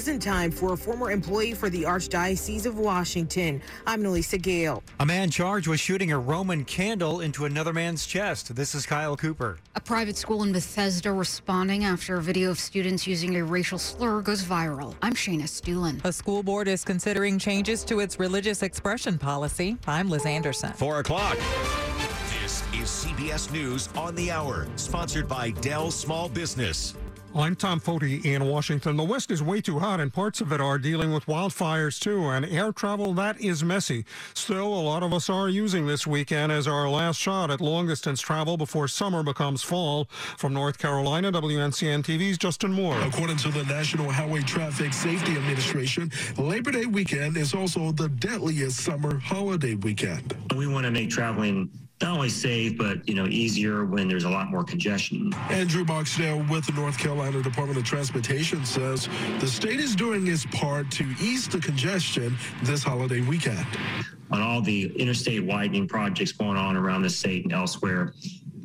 Prison time for a former employee for the Archdiocese of Washington. I'm Nalisa Gale. A man charged with shooting a Roman candle into another man's chest. This is Kyle Cooper. A private school in Bethesda responding after a video of students using a racial slur goes viral. I'm Shayna Estulin. A school board is considering changes to its religious expression policy. I'm Liz Anderson. Four o'clock. This is CBS News on the Hour, sponsored by Dell Small Business. I'm Tom Foti in Washington. The West is way too hot, and parts of it are dealing with wildfires too. And air travel that is messy. Still, a lot of us are using this weekend as our last shot at long distance travel before summer becomes fall. From North Carolina, WNCN TV's Justin Moore. According to the National Highway Traffic Safety Administration, Labor Day weekend is also the deadliest summer holiday weekend. We want to make traveling not only safe, but you know, easier when there's a lot more congestion. Andrew Boxdale with the North Carolina Department of Transportation says the state is doing its part to ease the congestion this holiday weekend. On all the interstate widening projects going on around the state and elsewhere,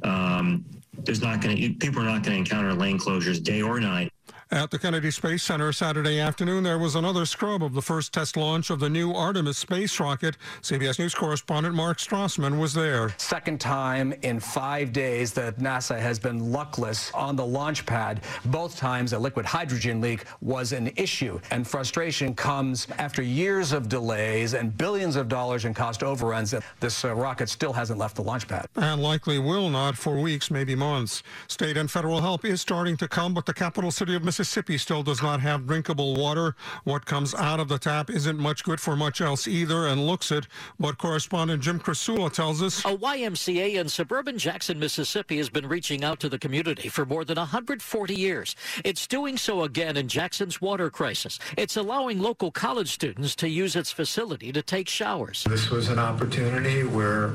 um, there's not going to people are not going to encounter lane closures day or night. At the Kennedy Space Center Saturday afternoon, there was another scrub of the first test launch of the new Artemis space rocket. CBS News correspondent Mark Strassman was there. Second time in five days that NASA has been luckless on the launch pad. Both times a liquid hydrogen leak was an issue. And frustration comes after years of delays and billions of dollars in cost overruns that this uh, rocket still hasn't left the launch pad. And likely will not for weeks, maybe months. State and federal help is starting to come, but the capital city of Mississippi Mississippi still does not have drinkable water. What comes out of the tap isn't much good for much else either and looks it. But correspondent Jim Krasula tells us a YMCA in suburban Jackson, Mississippi has been reaching out to the community for more than 140 years. It's doing so again in Jackson's water crisis. It's allowing local college students to use its facility to take showers. This was an opportunity where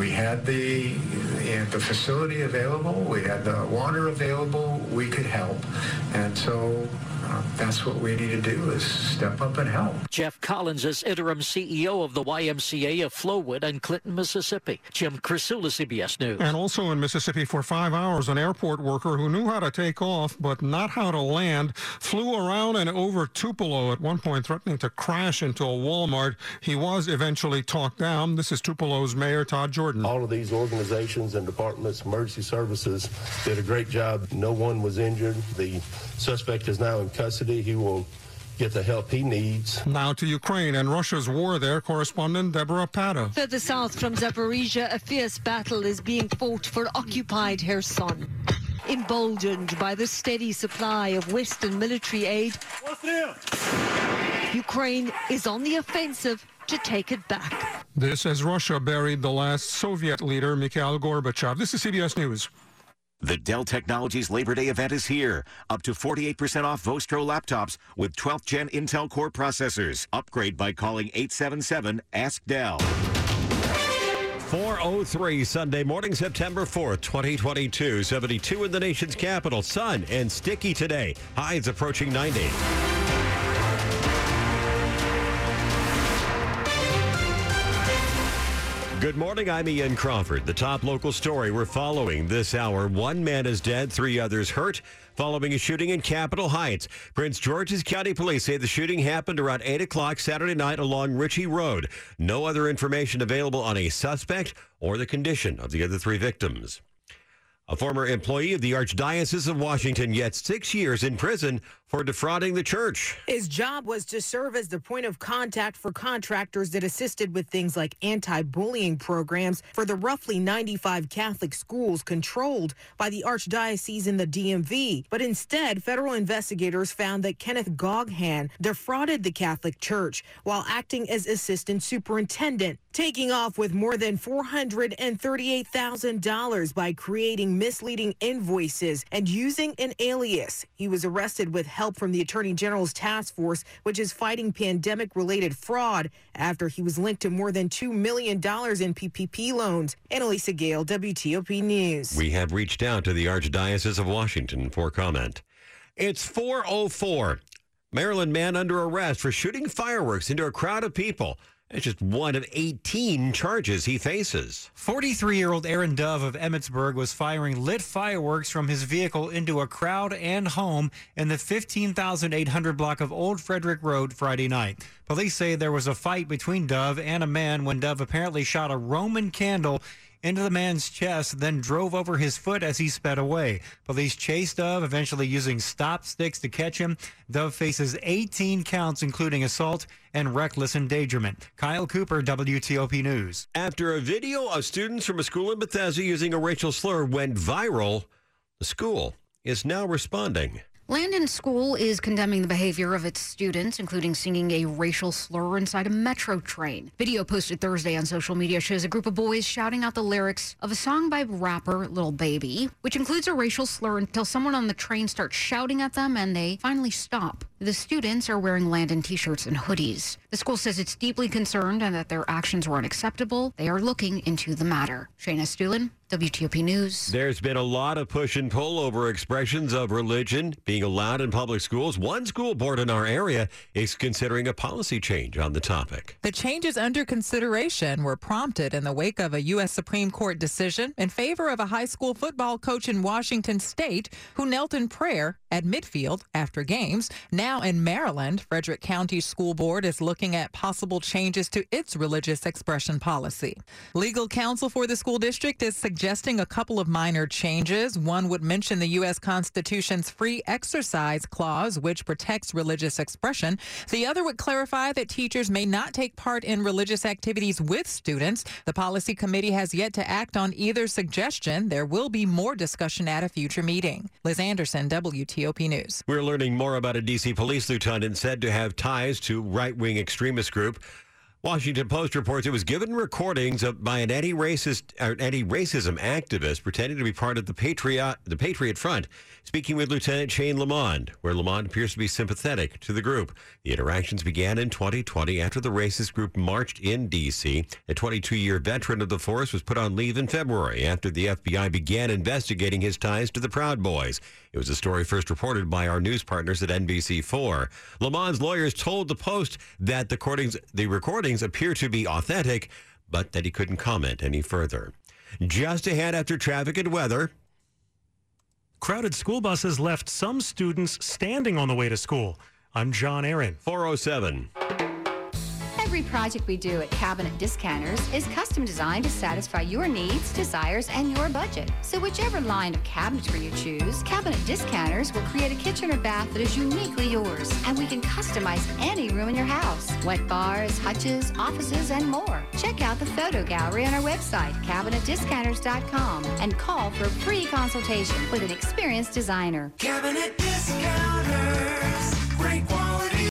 we had the the facility available, we had the water available, we could help. And so uh, that's what we need to do is step up and help. Jeff Collins is interim CEO of the YMCA of Flowood and Clinton, Mississippi. Jim Krasula, CBS News. And also in Mississippi for five hours, an airport worker who knew how to take off but not how to land flew around and over Tupelo at one point, threatening to crash into a Walmart. He was eventually talked down. This is Tupelo's Mayor Todd Jordan. All of these organizations and departments, emergency services, did a great job. No one was injured. The suspect is now in custody. He will get the help he needs. Now to Ukraine and Russia's war there, correspondent Deborah Patta. Further south from Zaporizhia, a fierce battle is being fought for occupied Kherson. Emboldened by the steady supply of Western military aid, Ukraine is on the offensive to take it back. This as Russia buried the last Soviet leader, Mikhail Gorbachev. This is CBS News. The Dell Technologies Labor Day event is here. Up to 48% off Vostro laptops with 12th gen Intel Core processors. Upgrade by calling 877 Ask Dell. 403 Sunday morning, September 4th, 2022. 72 in the nation's capital. Sun and sticky today. Highs approaching 90. Good morning. I'm Ian Crawford. The top local story we're following this hour. One man is dead, three others hurt following a shooting in Capitol Heights. Prince George's County Police say the shooting happened around 8 o'clock Saturday night along Ritchie Road. No other information available on a suspect or the condition of the other three victims. A former employee of the Archdiocese of Washington gets six years in prison for defrauding the church. His job was to serve as the point of contact for contractors that assisted with things like anti bullying programs for the roughly 95 Catholic schools controlled by the Archdiocese in the DMV. But instead, federal investigators found that Kenneth Goghan defrauded the Catholic Church while acting as assistant superintendent, taking off with more than $438,000 by creating misleading invoices and using an alias. He was arrested with help from the Attorney General's task force, which is fighting pandemic related fraud after he was linked to more than $2 million in PPP loans. Annalisa Gale, WTOP News. We have reached out to the Archdiocese of Washington for comment. It's 404. Maryland man under arrest for shooting fireworks into a crowd of people. It's just one of 18 charges he faces. 43 year old Aaron Dove of Emmitsburg was firing lit fireworks from his vehicle into a crowd and home in the 15,800 block of Old Frederick Road Friday night. Police say there was a fight between Dove and a man when Dove apparently shot a Roman candle into the man's chest, then drove over his foot as he sped away. Police chased Dove, eventually using stop sticks to catch him. Dove faces 18 counts, including assault and reckless endangerment. Kyle Cooper, WTOP News. After a video of students from a school in Bethesda using a racial slur went viral, the school is now responding. Landon School is condemning the behavior of its students, including singing a racial slur inside a metro train. Video posted Thursday on social media shows a group of boys shouting out the lyrics of a song by rapper Lil Baby, which includes a racial slur until someone on the train starts shouting at them and they finally stop. The students are wearing Landon t shirts and hoodies. The school says it's deeply concerned and that their actions were unacceptable. They are looking into the matter. Shayna Estulin, WTOP News. There's been a lot of push and pull over expressions of religion being allowed in public schools. One school board in our area is considering a policy change on the topic. The changes under consideration were prompted in the wake of a U.S. Supreme Court decision in favor of a high school football coach in Washington state who knelt in prayer at midfield after games. Now in Maryland, Frederick County School Board is looking at possible changes to its religious expression policy. Legal counsel for the school district is suggesting a couple of minor changes. One would mention the U.S. Constitution's free exercise clause, which protects religious expression. The other would clarify that teachers may not take part in religious activities with students. The policy committee has yet to act on either suggestion. There will be more discussion at a future meeting. Liz Anderson, WTOP News. We're learning more about a D.C. police lieutenant said to have ties to right wing extremist group. Washington Post reports it was given recordings of, by an anti-racist anti-racism activist pretending to be part of the Patriot the Patriot Front, speaking with Lieutenant Shane Lamond, where Lamond appears to be sympathetic to the group. The interactions began in 2020 after the racist group marched in D.C. A 22-year veteran of the force was put on leave in February after the FBI began investigating his ties to the Proud Boys. It was a story first reported by our news partners at NBC4. Lamond's lawyers told the Post that the recordings the recordings appear to be authentic, but that he couldn't comment any further. Just ahead after traffic and weather. Crowded school buses left some students standing on the way to school. I'm John Aaron. 407. Every project we do at Cabinet Discounters is custom designed to satisfy your needs, desires, and your budget. So whichever line of cabinetry you choose, Cabinet Discounters will create a kitchen or bath that is uniquely yours. And we can customize any room in your house. Wet bars, hutches, offices, and more. Check out the photo gallery on our website, CabinetDiscounters.com, and call for a free consultation with an experienced designer. Cabinet Discounters.